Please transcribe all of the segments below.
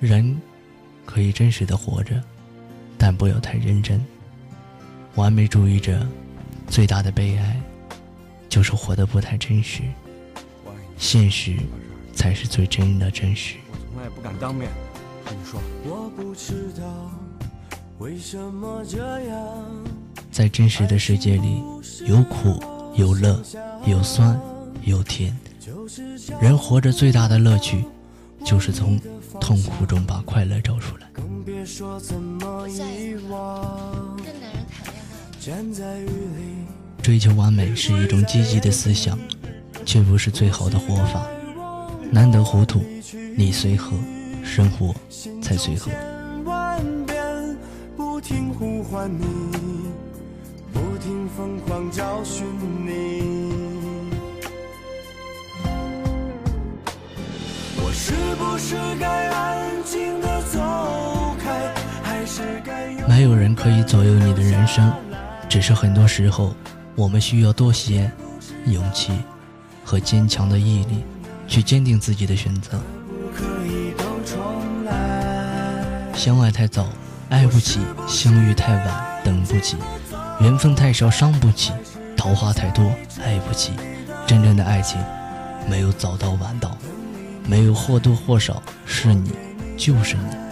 人可以真实的活着，但不要太认真。完美主义者最大的悲哀，就是活得不太真实。现实才是最真的真实。我从来不敢当面跟你说。我不知道为什么这样。在真实的世界里，有苦有乐，有酸有甜。人活着最大的乐趣，就是从痛苦中把快乐找出来。更别说怎么遗忘。追求完美是一种积极的思想，却不是最好的活法。难得糊涂，你随和，生活才随和。我是不是该没有人可以左右你的人生。只是很多时候，我们需要多些勇气和坚强的毅力，去坚定自己的选择。相爱太早，爱不起；相遇太晚，等不起；缘分太少，伤不起；桃花太多，爱不起。真正的爱情，没有早到晚到，没有或多或少，是你，就是你。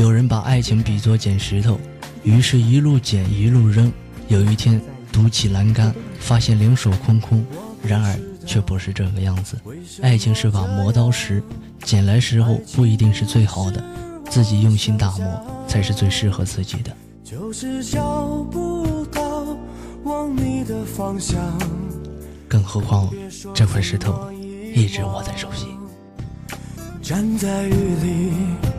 有人把爱情比作捡石头，于是一路捡一路扔。有一天堵起栏杆，发现两手空空。然而却不是这个样子，爱情是把磨刀石，捡来时候不一定是最好的，自己用心打磨才是最适合自己的。就是找不到往你的方向更何况这块石头一直握在手心。站在雨里。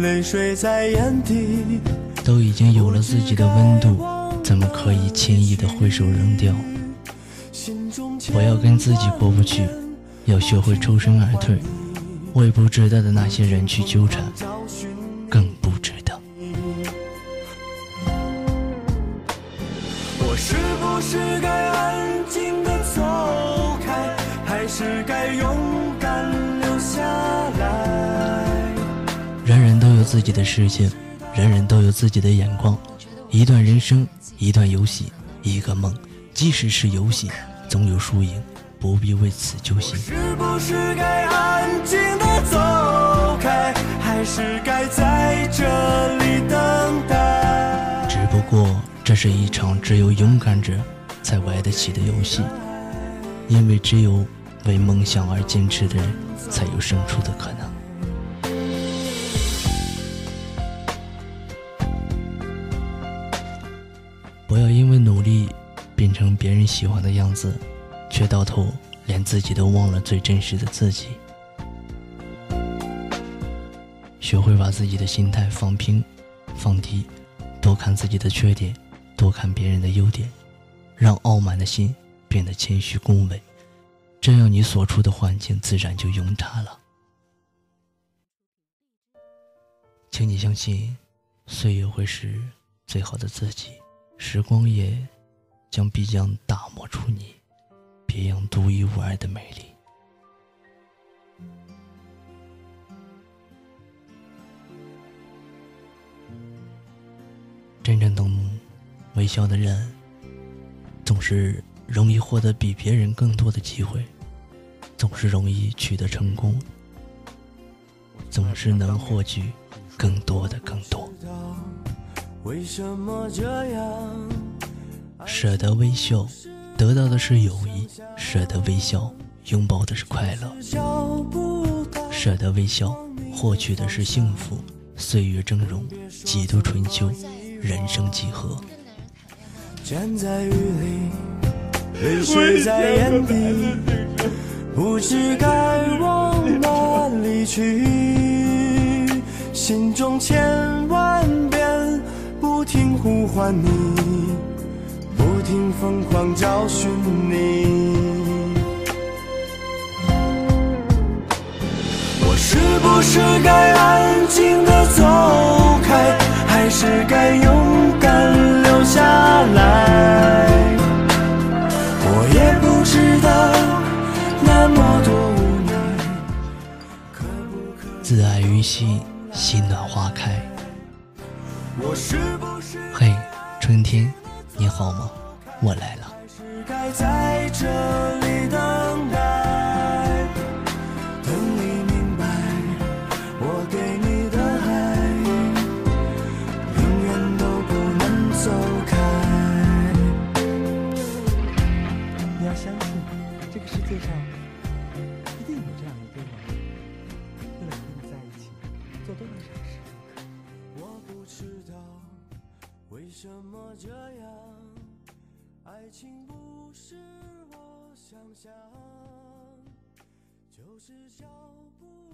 泪水在眼底，都已经有了自己的温度，怎么可以轻易的挥手扔掉？我要跟自己过不去，要学会抽身而退，为不值得的那些人去纠缠，更不值得。我是不是该安静的走开，还是该勇人人都有自己的世界，人人都有自己的眼光。一段人生，一段游戏，一个梦。即使是游戏，总有输赢，不必为此揪心。是不是该安静的走开，还是该在这里等待？只不过，这是一场只有勇敢者才玩得起的游戏，因为只有为梦想而坚持的人，才有胜出的可能。不要因为努力变成别人喜欢的样子，却到头连自己都忘了最真实的自己。学会把自己的心态放平、放低，多看自己的缺点，多看别人的优点，让傲慢的心变得谦虚恭维，这样你所处的环境自然就融洽了。请你相信，岁月会是最好的自己。时光也将必将打磨出你别样独一无二的美丽。真正懂微笑的人，总是容易获得比别人更多的机会，总是容易取得成功，总是能获取更多的更多。为什么这样？舍得微笑，得到的是友谊；舍得微笑，拥抱的是快乐；舍得微笑，获取的是幸福。岁月峥嵘，几度春秋，人生几何？站在雨里，泪水在眼底，不知该往哪里去，心中千万遍。并呼唤你，不停疯狂找寻你。我是不是该安静的走开，还是该勇敢留下来？我也不知道，那么多无奈，可不可？自爱于心，心暖花开。等待，等你明白我给你的爱，永远都不能走开。你要相信，这个世界上什么这样，爱情不是我想象，就是找不